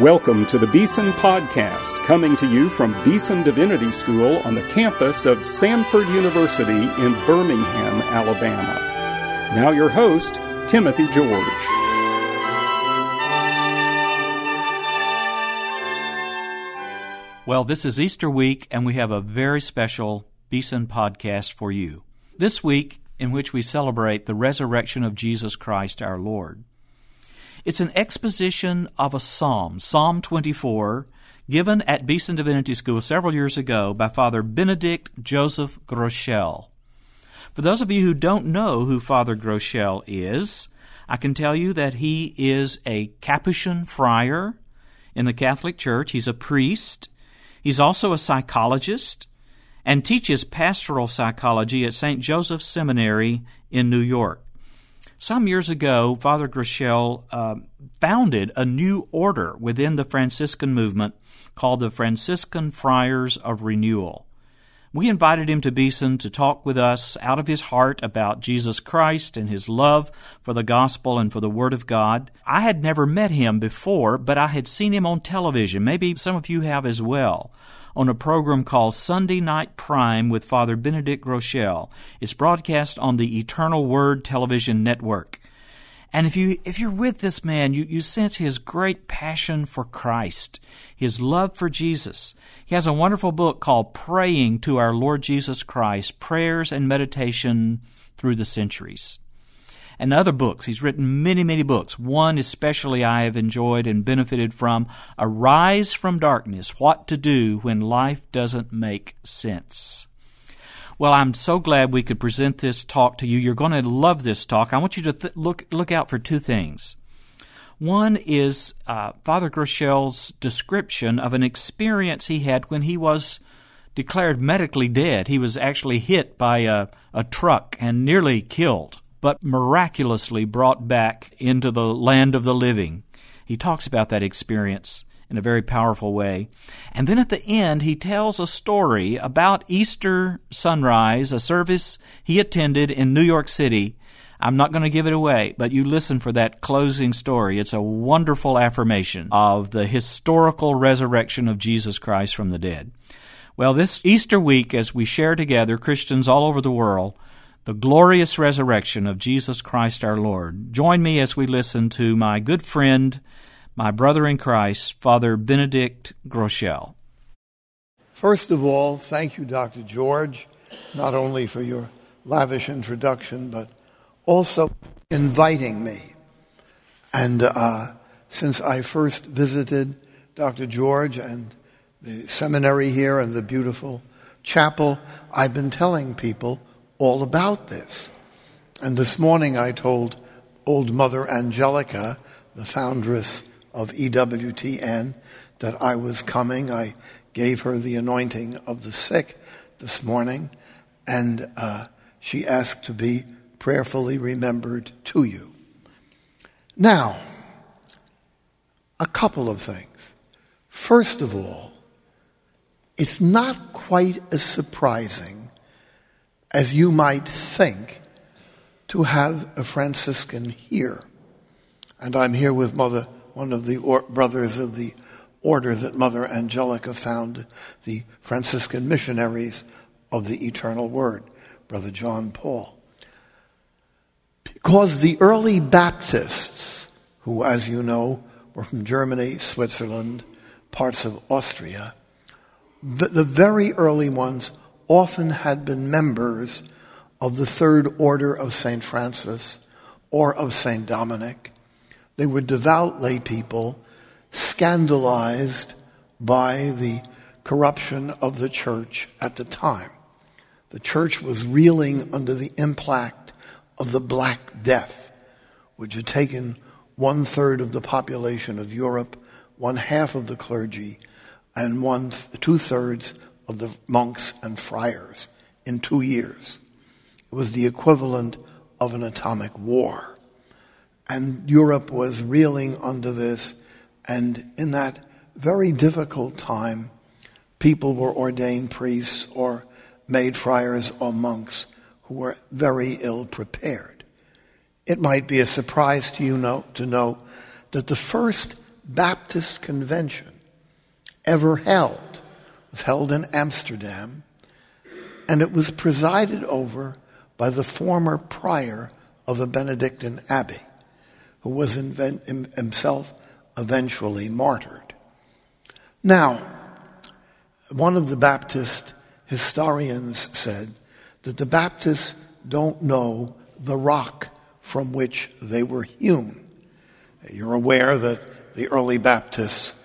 Welcome to the Beeson Podcast, coming to you from Beeson Divinity School on the campus of Samford University in Birmingham, Alabama. Now, your host, Timothy George. Well, this is Easter week, and we have a very special Beeson podcast for you. This week, in which we celebrate the resurrection of Jesus Christ our Lord. It's an exposition of a psalm, Psalm 24, given at Beeson Divinity School several years ago by Father Benedict Joseph Groeschel. For those of you who don't know who Father Groeschel is, I can tell you that he is a Capuchin friar in the Catholic Church. He's a priest. He's also a psychologist and teaches pastoral psychology at St. Joseph's Seminary in New York. Some years ago, Father Groeschel uh, founded a new order within the Franciscan movement called the Franciscan Friars of Renewal. We invited him to Beeson to talk with us out of his heart about Jesus Christ and his love for the gospel and for the Word of God. I had never met him before, but I had seen him on television. Maybe some of you have as well on a program called Sunday Night Prime with Father Benedict Groeschel. It's broadcast on the Eternal Word television network. And if you if you're with this man, you, you sense his great passion for Christ, his love for Jesus. He has a wonderful book called Praying to Our Lord Jesus Christ, Prayers and Meditation Through the Centuries and other books. He's written many, many books. One especially I have enjoyed and benefited from Arise from Darkness What to Do When Life Doesn't Make Sense. Well, I'm so glad we could present this talk to you. You're going to love this talk. I want you to th- look look out for two things. One is uh, Father Groeschel's description of an experience he had when he was declared medically dead. He was actually hit by a, a truck and nearly killed but miraculously brought back into the land of the living. He talks about that experience in a very powerful way. And then at the end, he tells a story about Easter sunrise, a service he attended in New York City. I'm not going to give it away, but you listen for that closing story. It's a wonderful affirmation of the historical resurrection of Jesus Christ from the dead. Well, this Easter week, as we share together, Christians all over the world, the glorious resurrection of Jesus Christ our Lord. Join me as we listen to my good friend, my brother in Christ, Father Benedict Groeschel. First of all, thank you, Dr. George, not only for your lavish introduction, but also inviting me. And uh, since I first visited Dr. George and the seminary here and the beautiful chapel, I've been telling people all about this. And this morning I told old Mother Angelica, the foundress of EWTN, that I was coming. I gave her the anointing of the sick this morning, and uh, she asked to be prayerfully remembered to you. Now, a couple of things. First of all, it's not quite as surprising as you might think, to have a Franciscan here. And I'm here with Mother, one of the or- brothers of the order that Mother Angelica found, the Franciscan missionaries of the eternal word, Brother John Paul. Because the early Baptists, who, as you know, were from Germany, Switzerland, parts of Austria, the, the very early ones often had been members of the Third Order of St. Francis or of St. Dominic. They were devout lay people scandalized by the corruption of the church at the time. The church was reeling under the impact of the Black Death, which had taken one third of the population of Europe, one half of the clergy, and one two thirds of the monks and friars in two years. It was the equivalent of an atomic war. And Europe was reeling under this, and in that very difficult time, people were ordained priests or made friars or monks who were very ill prepared. It might be a surprise to you know, to know that the first Baptist convention ever held was held in Amsterdam, and it was presided over by the former prior of a Benedictine abbey, who was himself eventually martyred. Now, one of the Baptist historians said that the Baptists don't know the rock from which they were hewn. You're aware that the early Baptists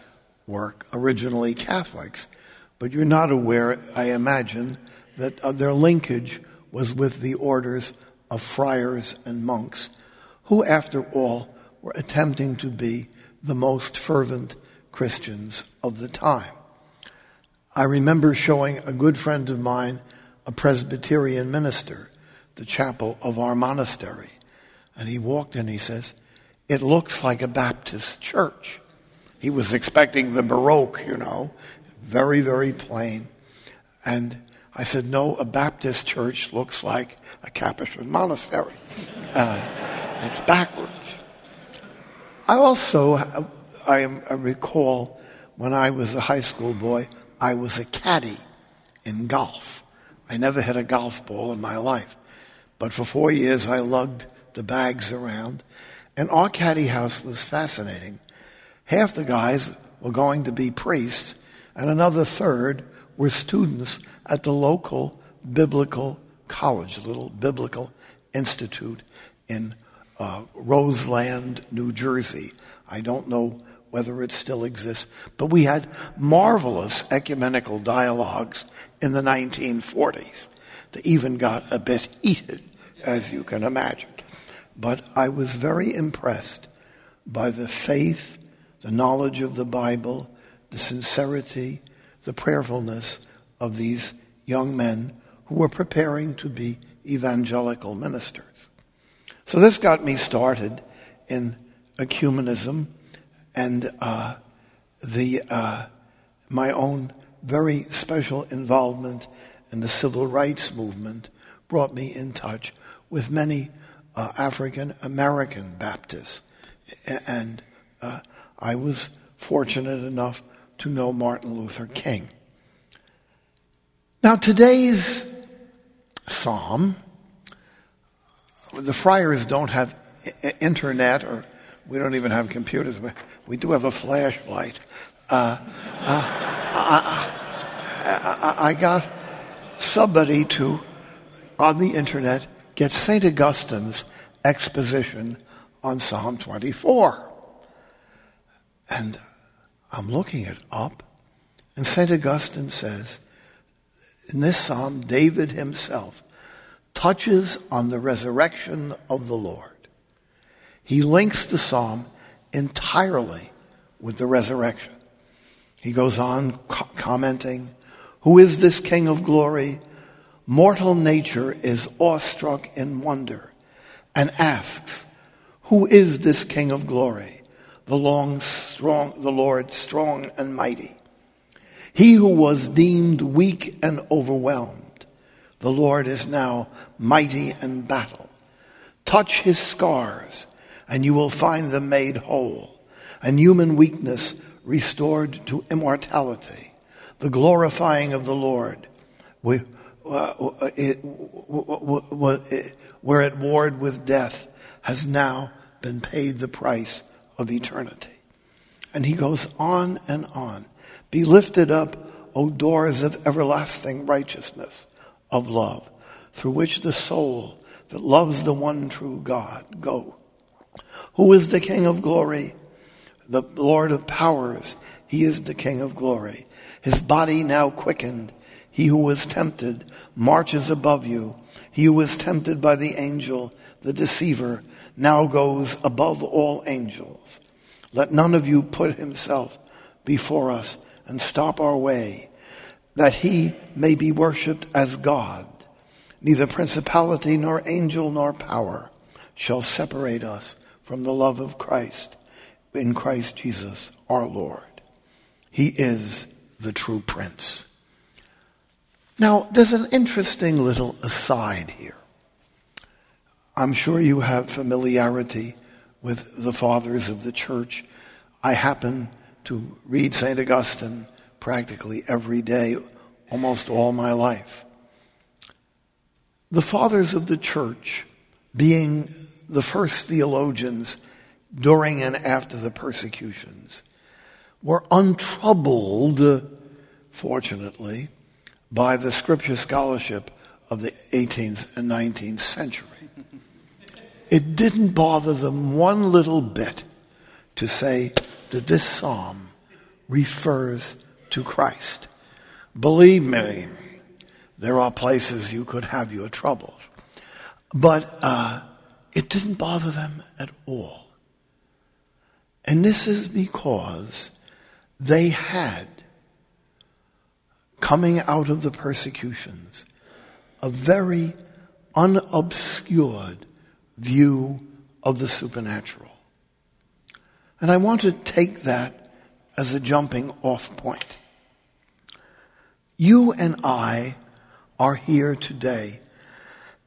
were originally Catholics, but you're not aware, I imagine, that uh, their linkage was with the orders of friars and monks, who, after all, were attempting to be the most fervent Christians of the time. I remember showing a good friend of mine, a Presbyterian minister, the chapel of our monastery. And he walked in, he says, It looks like a Baptist church. He was expecting the Baroque, you know, very, very plain. And I said, No, a Baptist church looks like a Capuchin monastery. Uh, it's backwards. I also, I, I recall when I was a high school boy, I was a caddy in golf. I never hit a golf ball in my life. But for four years, I lugged the bags around. And our caddy house was fascinating. Half the guys were going to be priests, and another third were students at the local biblical college, little biblical institute in uh, Roseland, New Jersey. I don't know whether it still exists, but we had marvelous ecumenical dialogues in the 1940s that even got a bit heated, as you can imagine. But I was very impressed by the faith, the knowledge of the Bible, the sincerity, the prayerfulness of these young men who were preparing to be evangelical ministers. So this got me started in ecumenism and uh, the uh, my own very special involvement in the civil rights movement brought me in touch with many uh, African American Baptists, and uh, I was fortunate enough to know Martin Luther King. Now today's psalm, the friars don't have internet or we don't even have computers. But we do have a flashlight. Uh, uh, I, I, I, got somebody to, on the internet, get St. Augustine's exposition on Psalm 24. And I'm looking it up, and St. Augustine says, in this psalm, David himself touches on the resurrection of the Lord. He links the psalm entirely with the resurrection. He goes on co- commenting, Who is this King of glory? Mortal nature is awestruck in wonder and asks, Who is this King of glory? The long, strong, the Lord strong and mighty. He who was deemed weak and overwhelmed, the Lord is now mighty in battle. Touch his scars and you will find them made whole, and human weakness restored to immortality, the glorifying of the Lord. We, uh, it, where it warred with death has now been paid the price of eternity. And he goes on and on. Be lifted up, O doors of everlasting righteousness, of love, through which the soul that loves the one true God go. Who is the King of glory? The Lord of powers. He is the King of glory. His body now quickened. He who was tempted marches above you. He who was tempted by the angel, the deceiver, now goes above all angels. Let none of you put himself before us and stop our way, that he may be worshipped as God. Neither principality nor angel nor power shall separate us from the love of Christ in Christ Jesus our Lord. He is the true Prince. Now, there's an interesting little aside here. I'm sure you have familiarity with the fathers of the church. I happen to read St. Augustine practically every day, almost all my life. The fathers of the church, being the first theologians during and after the persecutions, were untroubled, fortunately, by the scripture scholarship of the 18th and 19th century. It didn't bother them one little bit to say that this psalm refers to Christ. Believe me, there are places you could have your troubles. But uh, it didn't bother them at all. And this is because they had, coming out of the persecutions, a very unobscured view of the supernatural. And I want to take that as a jumping off point. You and I are here today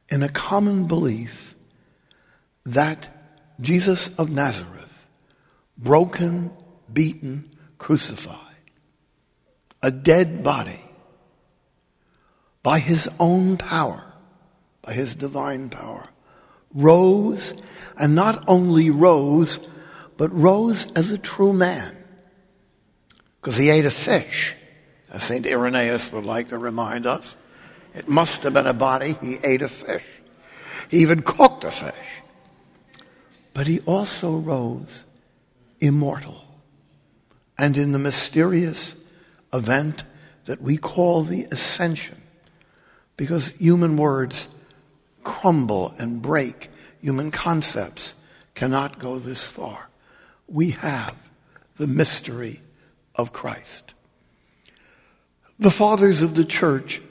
in a common belief that Jesus of Nazareth, broken, beaten, crucified, a dead body, by his own power, by his divine power, rose, and not only rose, but rose as a true man. Because he ate a fish, as St. Irenaeus would like to remind us. It must have been a body. He ate a fish. He even cooked a fish. But he also rose immortal. And in the mysterious event that we call the ascension, because human words crumble and break, human concepts cannot go this far. We have the mystery of Christ. The fathers of the church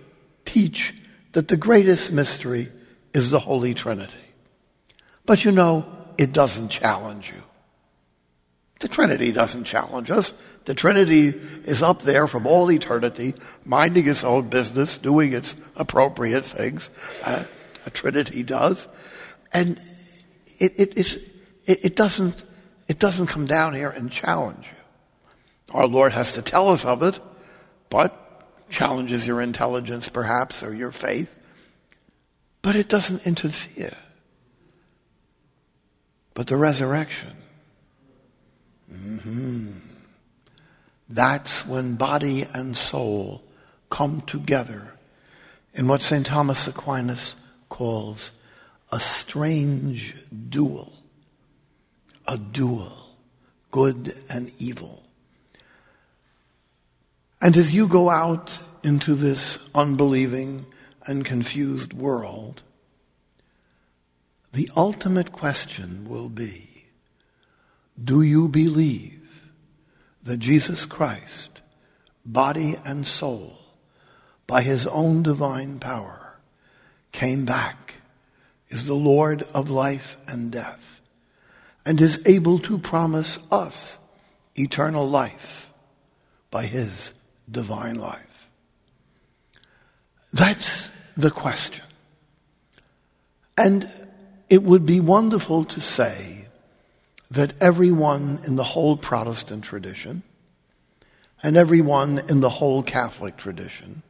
teach that the greatest mystery is the Holy Trinity. But you know, it doesn't challenge you. The Trinity doesn't challenge us. The Trinity is up there from all eternity, minding its own business, doing its appropriate things. Uh, a Trinity does. And it, it, it, it, doesn't, it doesn't come down here and challenge you. Our Lord has to tell us of it, but challenges your intelligence perhaps or your faith. But it doesn't interfere. But the resurrection, mm-hmm. that's when body and soul come together in what St. Thomas Aquinas calls a strange duel. A duel, good and evil. And as you go out into this unbelieving and confused world, the ultimate question will be, do you believe that Jesus Christ, body and soul, by his own divine power, came back, is the Lord of life and death, and is able to promise us eternal life by his divine life? That's the question. And it would be wonderful to say that everyone in the whole Protestant tradition and everyone in the whole Catholic tradition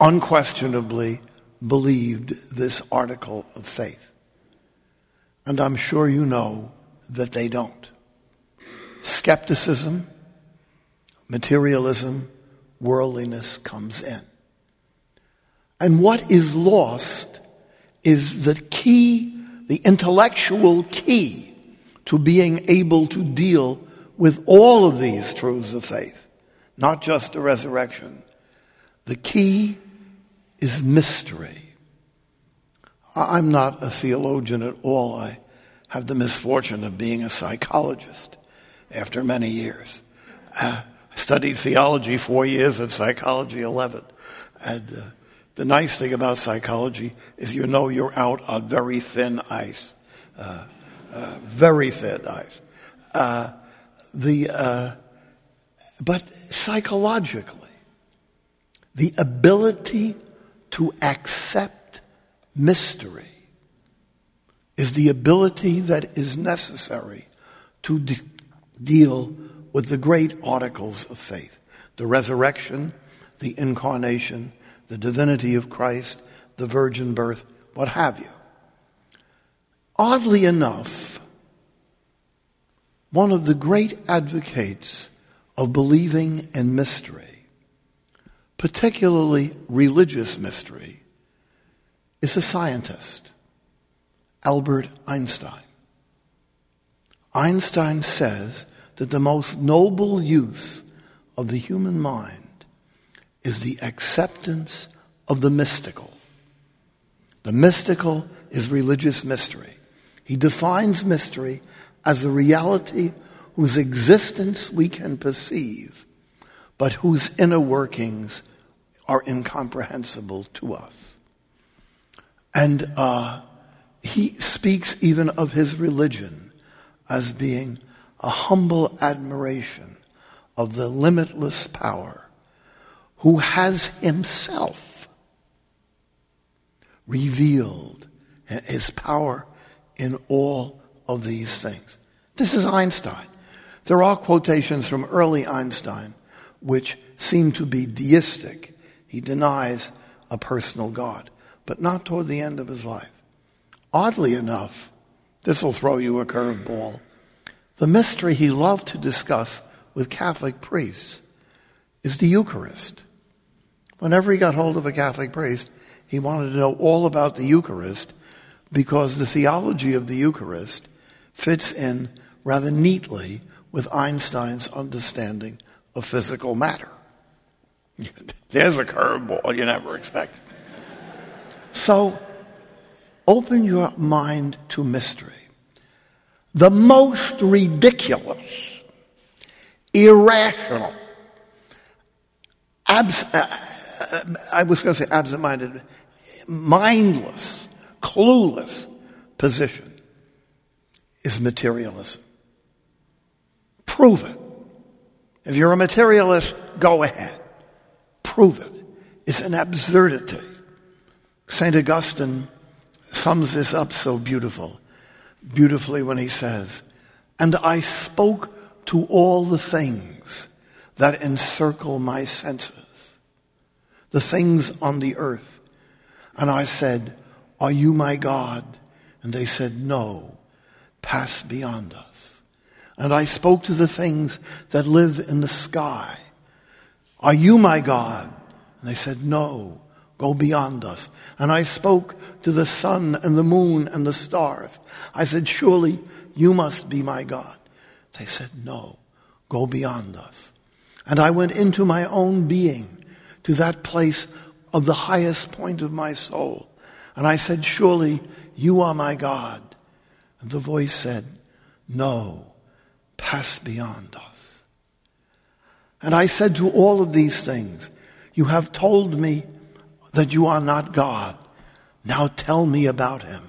unquestionably believed this article of faith. And I'm sure you know that they don't. Skepticism, materialism, worldliness comes in. And what is lost is the key, the intellectual key to being able to deal with all of these truths of faith, not just the resurrection. The key is mystery. I'm not a theologian at all. I have the misfortune of being a psychologist after many years. Uh, I studied theology four years and psychology 11. And uh, the nice thing about psychology is you know you're out on very thin ice. Uh, uh very thin ice. Uh, the, uh, but psychologically, the ability to accept mystery is the ability that is necessary to de- deal with the great articles of faith the resurrection, the incarnation, the divinity of Christ, the virgin birth, what have you. Oddly enough, one of the great advocates of believing in mystery, particularly religious mystery, is a scientist, Albert Einstein. Einstein says that the most noble use of the human mind is the acceptance of the mystical. The mystical is religious mystery. He defines mystery as the reality whose existence we can perceive, but whose inner workings are incomprehensible to us. And uh, he speaks even of his religion as being a humble admiration of the limitless power who has himself revealed his power in all of these things. This is Einstein. There are quotations from early Einstein which seem to be deistic. He denies a personal God, but not toward the end of his life. Oddly enough, this will throw you a curveball. The mystery he loved to discuss with Catholic priests is the Eucharist. Whenever he got hold of a Catholic priest, he wanted to know all about the Eucharist because the theology of the Eucharist fits in rather neatly with Einstein's understanding of physical matter. There's a curveball you never expect. So, open your mind to mystery the most ridiculous, irrational, abs- uh, uh, I was going to say absent minded, mindless, clueless position is materialism. Prove it. If you're a materialist, go ahead. Prove it. It's an absurdity. St. Augustine sums this up so beautiful beautifully when he says, And I spoke to all the things that encircle my senses, the things on the earth. And I said, Are you my God? And they said, No, pass beyond us. And I spoke to the things that live in the sky. Are you my God? And they said, No, go beyond us. And I spoke to the sun and the moon and the stars. I said, Surely you must be my God. They said, No, go beyond us. And I went into my own being, to that place of the highest point of my soul. And I said, Surely you are my God. And the voice said, No, pass beyond us. And I said to all of these things, You have told me that you are not God. Now tell me about him.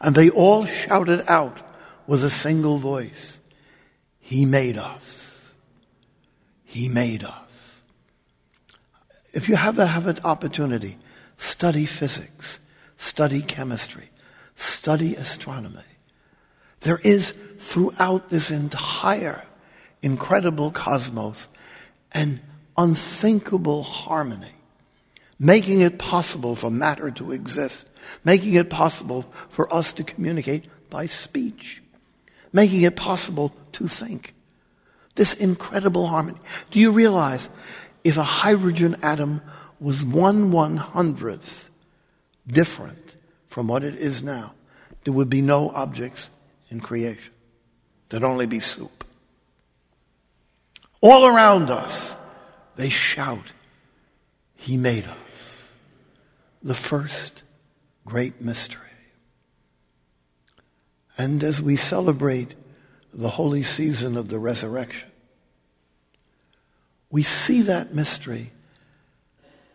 And they all shouted out with a single voice, He made us. He made us. If you ever have an opportunity, study physics, study chemistry, study astronomy. There is throughout this entire incredible cosmos an unthinkable harmony making it possible for matter to exist, making it possible for us to communicate by speech, making it possible to think. This incredible harmony. Do you realize if a hydrogen atom was one one hundredth different from what it is now, there would be no objects in creation. There'd only be soup. All around us, they shout, He made us the first great mystery. And as we celebrate the holy season of the resurrection, we see that mystery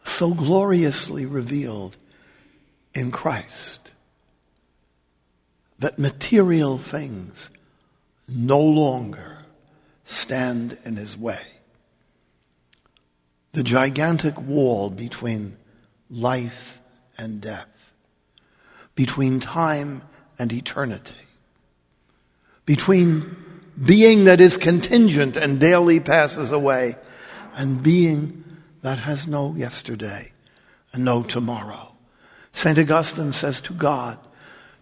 so gloriously revealed in Christ that material things no longer stand in his way. The gigantic wall between life and death, between time and eternity, between being that is contingent and daily passes away, and being that has no yesterday and no tomorrow. St. Augustine says to God,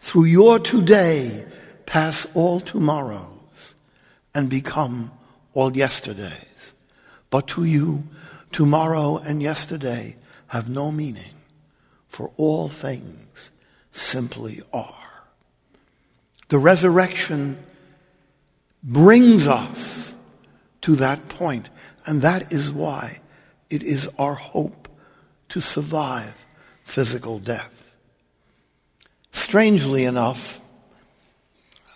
through your today pass all tomorrows and become all yesterdays. But to you, tomorrow and yesterday have no meaning, for all things simply are. The resurrection brings us to that point, and that is why it is our hope to survive physical death. Strangely enough,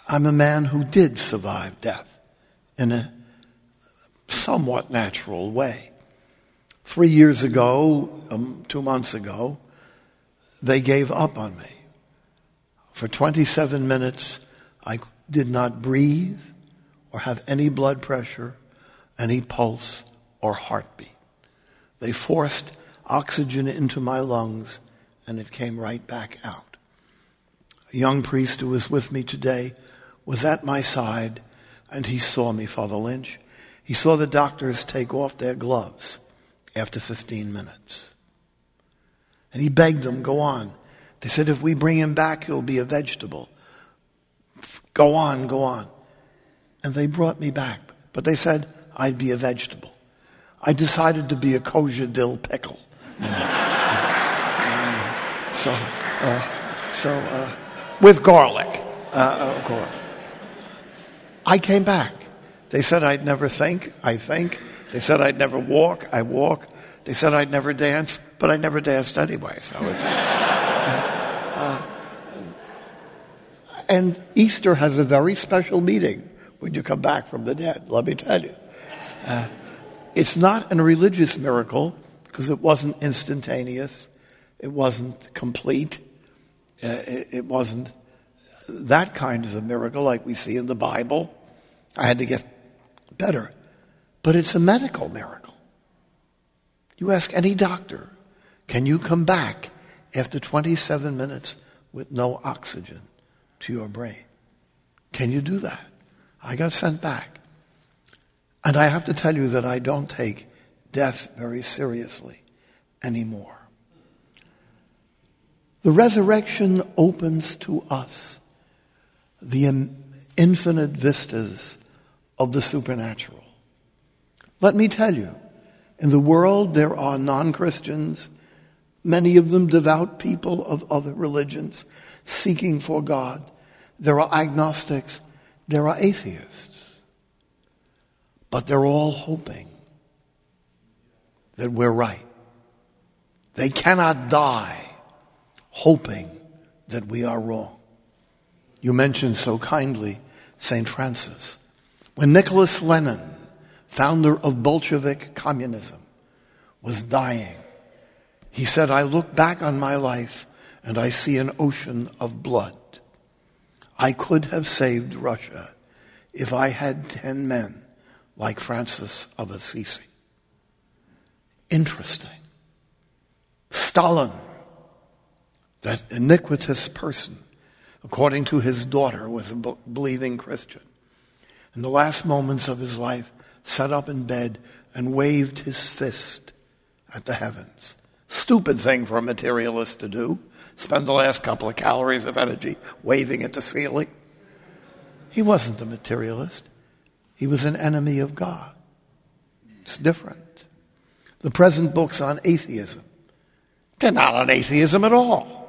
I'm a man who did survive death in a somewhat natural way. Three years ago, um, two months ago, they gave up on me. For 27 minutes, I did not breathe or have any blood pressure, any pulse or heartbeat. They forced oxygen into my lungs and it came right back out. A young priest who was with me today was at my side and he saw me, Father Lynch. He saw the doctors take off their gloves after 15 minutes. And he begged them, go on. They said, if we bring him back, he'll be a vegetable. Go on, go on. And they brought me back. But they said I'd be a vegetable. I decided to be a kosher dill pickle. so, uh, so uh, with garlic, uh, of course. I came back. They said I'd never think, I think. They said I'd never walk, I walk. They said I'd never dance, but I never danced anyway. So it's. Uh, and Easter has a very special meaning when you come back from the dead, let me tell you. Uh, it's not a religious miracle because it wasn't instantaneous, it wasn't complete, Uh, it, it wasn't that kind of a miracle like we see in the Bible. I had to get better. But it's a medical miracle. You ask any doctor, can you come back after 27 minutes with no oxygen to your brain? Can you do that? I got sent back. And I have to tell you that I don't take death very seriously anymore. The resurrection opens to us the infinite vistas of the supernatural. Let me tell you, in the world there are non Christians, many of them devout people of other religions seeking for God. There are agnostics, there are atheists. But they're all hoping that we're right. They cannot die hoping that we are wrong. You mentioned so kindly St. Francis. When Nicholas Lenin, founder of Bolshevik communism, was dying, he said, I look back on my life and I see an ocean of blood. I could have saved Russia if I had ten men like Francis of Assisi. Interesting. Stalin, that iniquitous person, according to his daughter, was a believing Christian. In the last moments of his life, sat up in bed and waved his fist at the heavens. Stupid thing for a materialist to do. Spend the last couple of calories of energy waving at the ceiling. He wasn't a materialist. He was an enemy of God. It's different. The present books on atheism. They're not on atheism at all.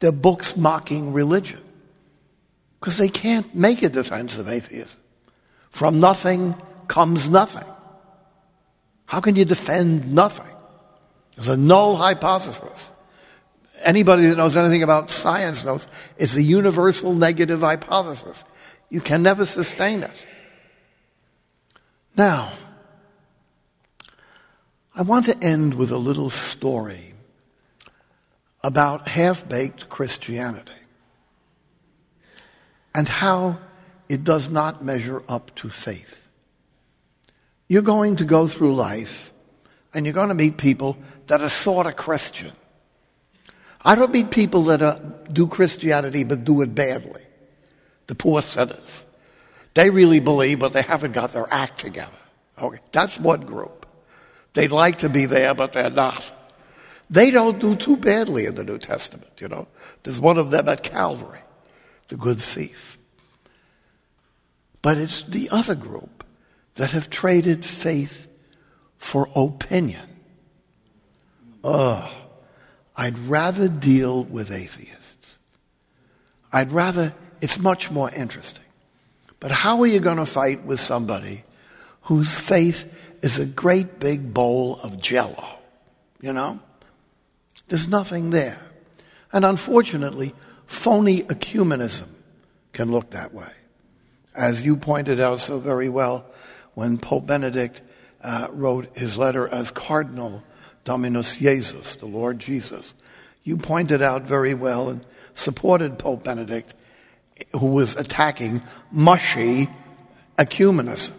They're books mocking religion because they can't make a defense of atheism. From nothing comes nothing. How can you defend nothing? It's a null hypothesis. Anybody that knows anything about science knows it's a universal negative hypothesis. You can never sustain it. Now, I want to end with a little story about half baked Christianity and how it does not measure up to faith. You're going to go through life and you're going to meet people that are sort of Christian. I don't meet people that are, do Christianity but do it badly. The poor sinners. They really believe, but they haven't got their act together. Okay, that's one group. They'd like to be there, but they're not. They don't do too badly in the New Testament, you know. There's one of them at Calvary, the good thief. But it's the other group that have traded faith for opinion. Ugh. I'd rather deal with atheists. I'd rather, it's much more interesting. But how are you going to fight with somebody whose faith is a great big bowl of jello? You know? There's nothing there. And unfortunately, phony ecumenism can look that way. As you pointed out so very well when Pope Benedict uh, wrote his letter as Cardinal Dominus Jesus, the Lord Jesus. You pointed out very well and supported Pope Benedict, who was attacking mushy ecumenism.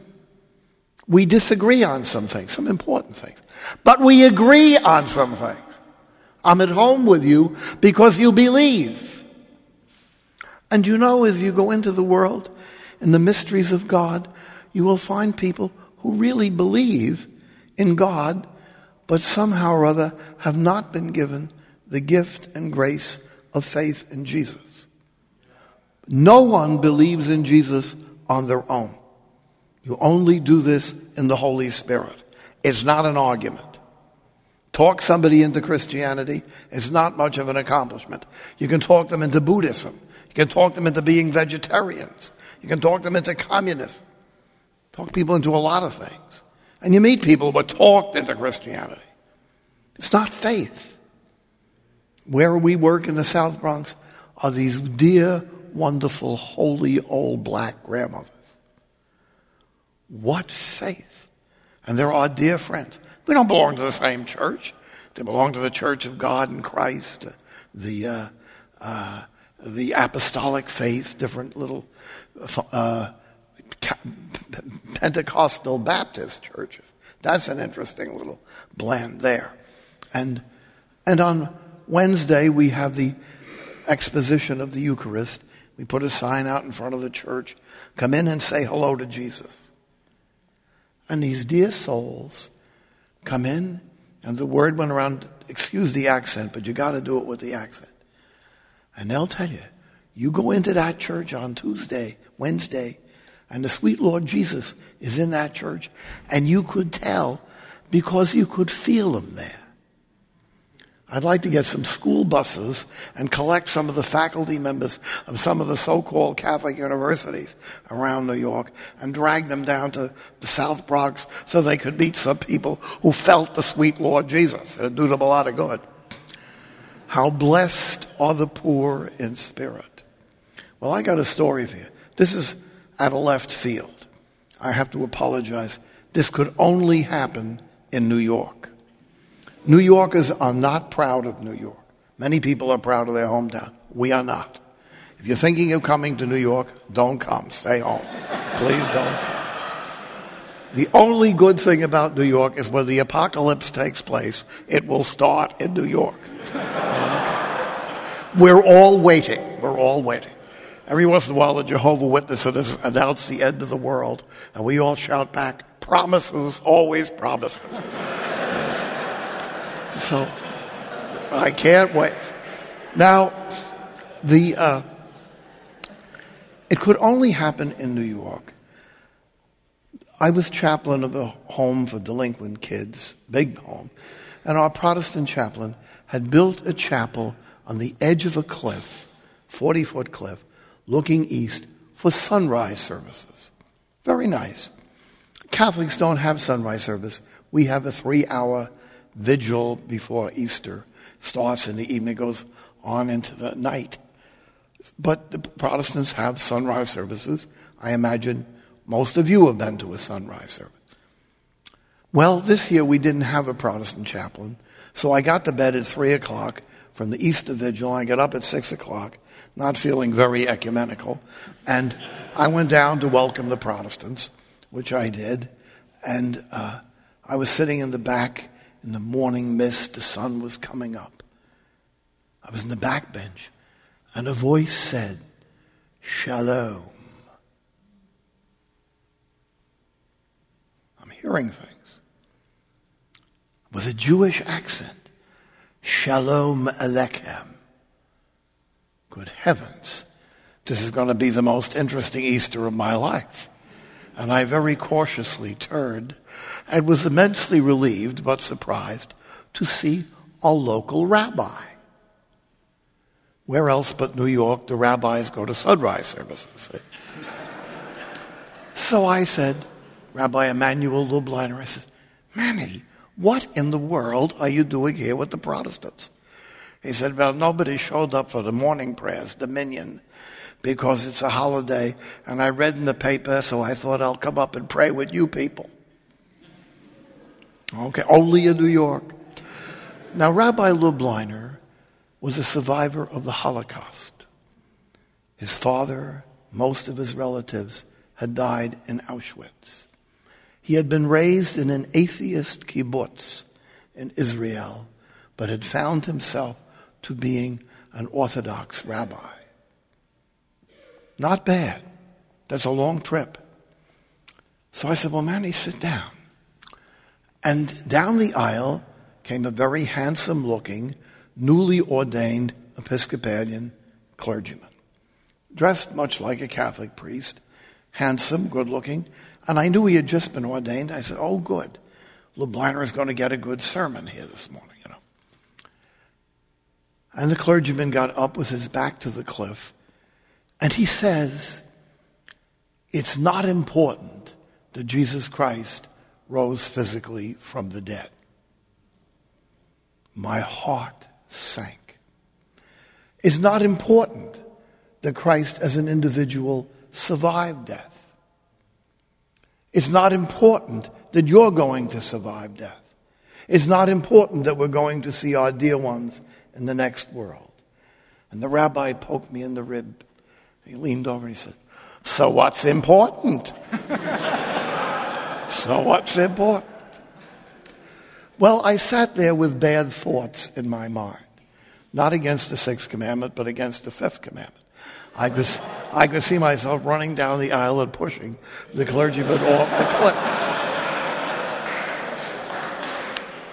We disagree on some things, some important things, but we agree on some things. I'm at home with you because you believe. And you know, as you go into the world in the mysteries of God, you will find people who really believe in God but somehow or other have not been given the gift and grace of faith in Jesus. No one believes in Jesus on their own. You only do this in the Holy Spirit. It's not an argument. Talk somebody into Christianity is not much of an accomplishment. You can talk them into Buddhism. You can talk them into being vegetarians. You can talk them into communism. Talk people into a lot of things. And you meet people who are talked into Christianity. It's not faith. Where we work in the South Bronx are these dear, wonderful, holy old black grandmothers. What faith? And they're our dear friends. We don't belong to the same church. They belong to the Church of God in Christ, the, uh, uh, the apostolic faith, different little uh, Pentecostal Baptist churches. That's an interesting little blend there. And, and on Wednesday, we have the exposition of the Eucharist. We put a sign out in front of the church come in and say hello to Jesus. And these dear souls come in, and the word went around, excuse the accent, but you got to do it with the accent. And they'll tell you, you go into that church on Tuesday, Wednesday, and the sweet Lord Jesus is in that church. And you could tell because you could feel him there. I'd like to get some school buses and collect some of the faculty members of some of the so-called Catholic universities around New York and drag them down to the South Bronx so they could meet some people who felt the sweet Lord Jesus. It'd do them a lot of good. How blessed are the poor in spirit. Well, I got a story for you. This is at a left field. I have to apologize. This could only happen in New York. New Yorkers are not proud of New York. Many people are proud of their hometown. We are not. If you're thinking of coming to New York, don't come. Stay home. Please don't come. The only good thing about New York is when the apocalypse takes place, it will start in New York. We're all waiting. We're all waiting. Every once in a while, the Jehovah Witnesses announce the end of the world, and we all shout back, promises, always promises. So, I can't wait. Now, the, uh, it could only happen in New York. I was chaplain of a home for delinquent kids, big home, and our Protestant chaplain had built a chapel on the edge of a cliff, 40 foot cliff, looking east for sunrise services. Very nice. Catholics don't have sunrise service. We have a three hour vigil before Easter. Starts in the evening, goes on into the night. But the Protestants have sunrise services. I imagine most of you have been to a sunrise service. Well, this year we didn't have a Protestant chaplain, so I got to bed at 3 o'clock from the Easter Vigil. I got up at 6 o'clock, not feeling very ecumenical. And I went down to welcome the Protestants, which I did. And uh, I was sitting in the back in the morning mist, the sun was coming up. I was in the back bench, and a voice said, Shalom. I'm hearing things with a Jewish accent. Shalom Alechem. Good heavens, this is going to be the most interesting Easter of my life. And I very cautiously turned and was immensely relieved but surprised to see a local rabbi. Where else but New York do rabbis go to sunrise services? so I said, Rabbi Emanuel Lubliner, I said, Manny, what in the world are you doing here with the Protestants? He said, Well, nobody showed up for the morning prayers, the minyan, because it's a holiday, and I read in the paper, so I thought I'll come up and pray with you people. Okay, only in New York. Now, Rabbi Lubliner was a survivor of the Holocaust. His father, most of his relatives, had died in Auschwitz. He had been raised in an atheist kibbutz in Israel, but had found himself to being an Orthodox rabbi. Not bad. That's a long trip. So I said, Well, Manny, sit down. And down the aisle came a very handsome looking, newly ordained Episcopalian clergyman, dressed much like a Catholic priest, handsome, good looking, and I knew he had just been ordained. I said, Oh, good. Lubliner is going to get a good sermon here this morning, you know. And the clergyman got up with his back to the cliff, and he says, It's not important that Jesus Christ rose physically from the dead. My heart sank. It's not important that Christ as an individual survived death. It's not important that you're going to survive death. It's not important that we're going to see our dear ones in the next world. And the rabbi poked me in the rib. He leaned over and he said, So what's important? so what's important? Well, I sat there with bad thoughts in my mind. Not against the sixth commandment, but against the fifth commandment. I could, I could see myself running down the aisle and pushing the clergyman off the cliff.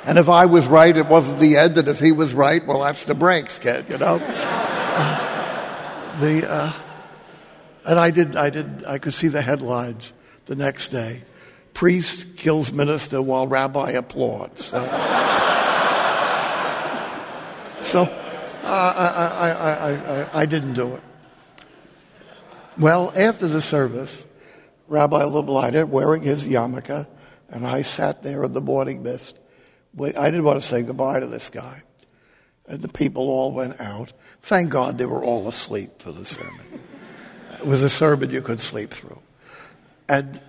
And if I was right, it wasn't the end, and if he was right, well, that's the breaks, kid, you know? Uh, the, uh, and I did, I did, I could see the headlines the next day. Priest kills minister while rabbi applauds. so, so uh, I, I, I, I, didn't do it. Well, after the service, Rabbi Lubliner, wearing his yarmulke, and I sat there in the morning mist. I didn't want to say goodbye to this guy. And the people all went out. Thank God they were all asleep for the sermon. It was a sermon you could sleep through. And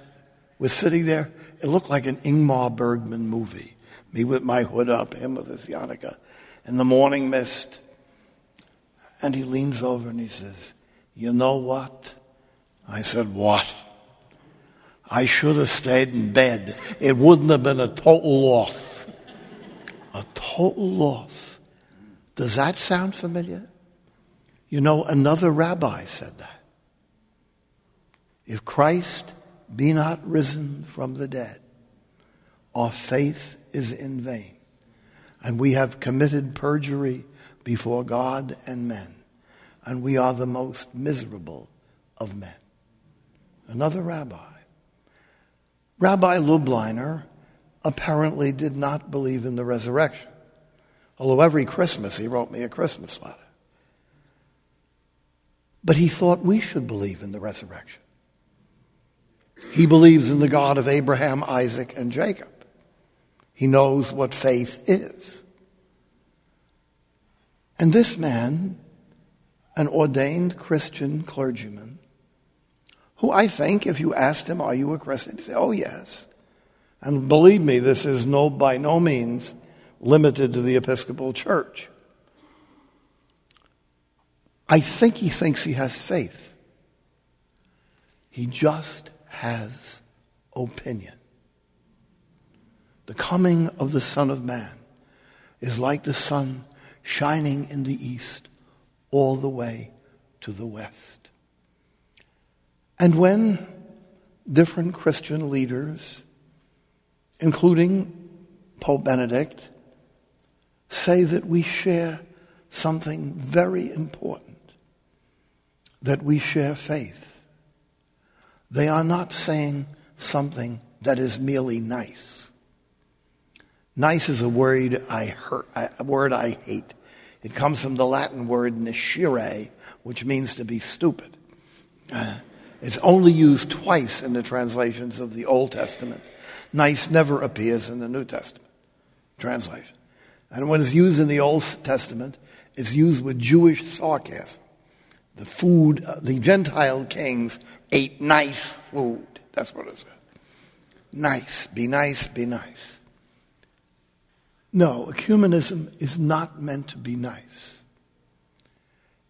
was sitting there. It looked like an Ingmar Bergman movie. Me with my hood up, him with his yarmulke, in the morning mist. And he leans over and he says, you know what? I said, What? I should have stayed in bed. It wouldn't have been a total loss. A total loss. Does that sound familiar? You know, another rabbi said that. If Christ be not risen from the dead, our faith is in vain, and we have committed perjury before God and men and we are the most miserable of men. Another rabbi. Rabbi Lubliner apparently did not believe in the resurrection, although every Christmas he wrote me a Christmas letter. But he thought we should believe in the resurrection. He believes in the God of Abraham, Isaac, and Jacob. He knows what faith is. And this man an ordained Christian clergyman who I think, if you asked him, Are you a Christian? he'd say, Oh, yes. And believe me, this is no, by no means limited to the Episcopal Church. I think he thinks he has faith. He just has opinion. The coming of the Son of Man is like the sun shining in the east all the way to the west. And when different Christian leaders including Pope Benedict, say that we share something very important, that we share faith. They are not saying something that is merely nice. Nice is a word I, hurt, a word I hate. It comes from the Latin word nescire, which means to be stupid. Uh, it's only used twice in the translations of the Old Testament. Nice never appears in the New Testament translation. And when it's used in the Old Testament, it's used with Jewish sarcasm. The food, uh, the Gentile kings ate nice food. That's what it said. Nice, be nice, be nice. No, ecumenism is not meant to be nice.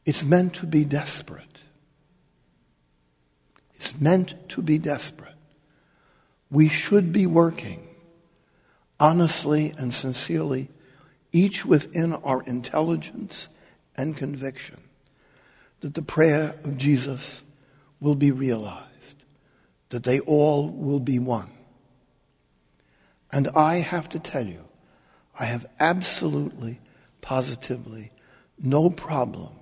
It's meant to be desperate. It's meant to be desperate. We should be working honestly and sincerely, each within our intelligence and conviction, that the prayer of Jesus will be realized, that they all will be one. And I have to tell you, I have absolutely, positively no problem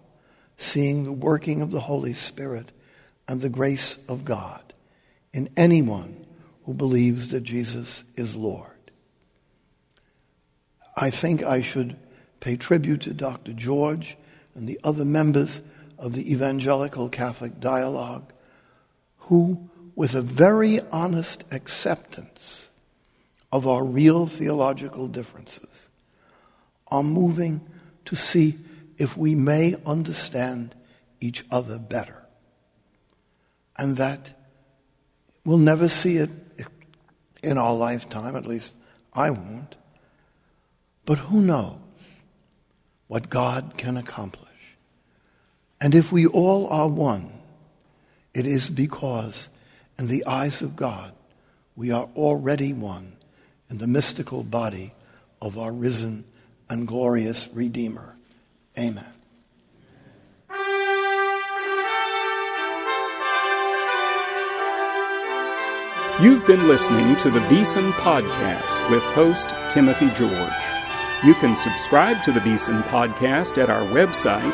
seeing the working of the Holy Spirit and the grace of God in anyone who believes that Jesus is Lord. I think I should pay tribute to Dr. George and the other members of the Evangelical Catholic Dialogue who, with a very honest acceptance of our real theological differences, are moving to see if we may understand each other better. And that we'll never see it in our lifetime, at least I won't. But who knows what God can accomplish? And if we all are one, it is because, in the eyes of God, we are already one in the mystical body of our risen and glorious Redeemer. Amen. You've been listening to the Beeson Podcast with host Timothy George. You can subscribe to the Beeson Podcast at our website,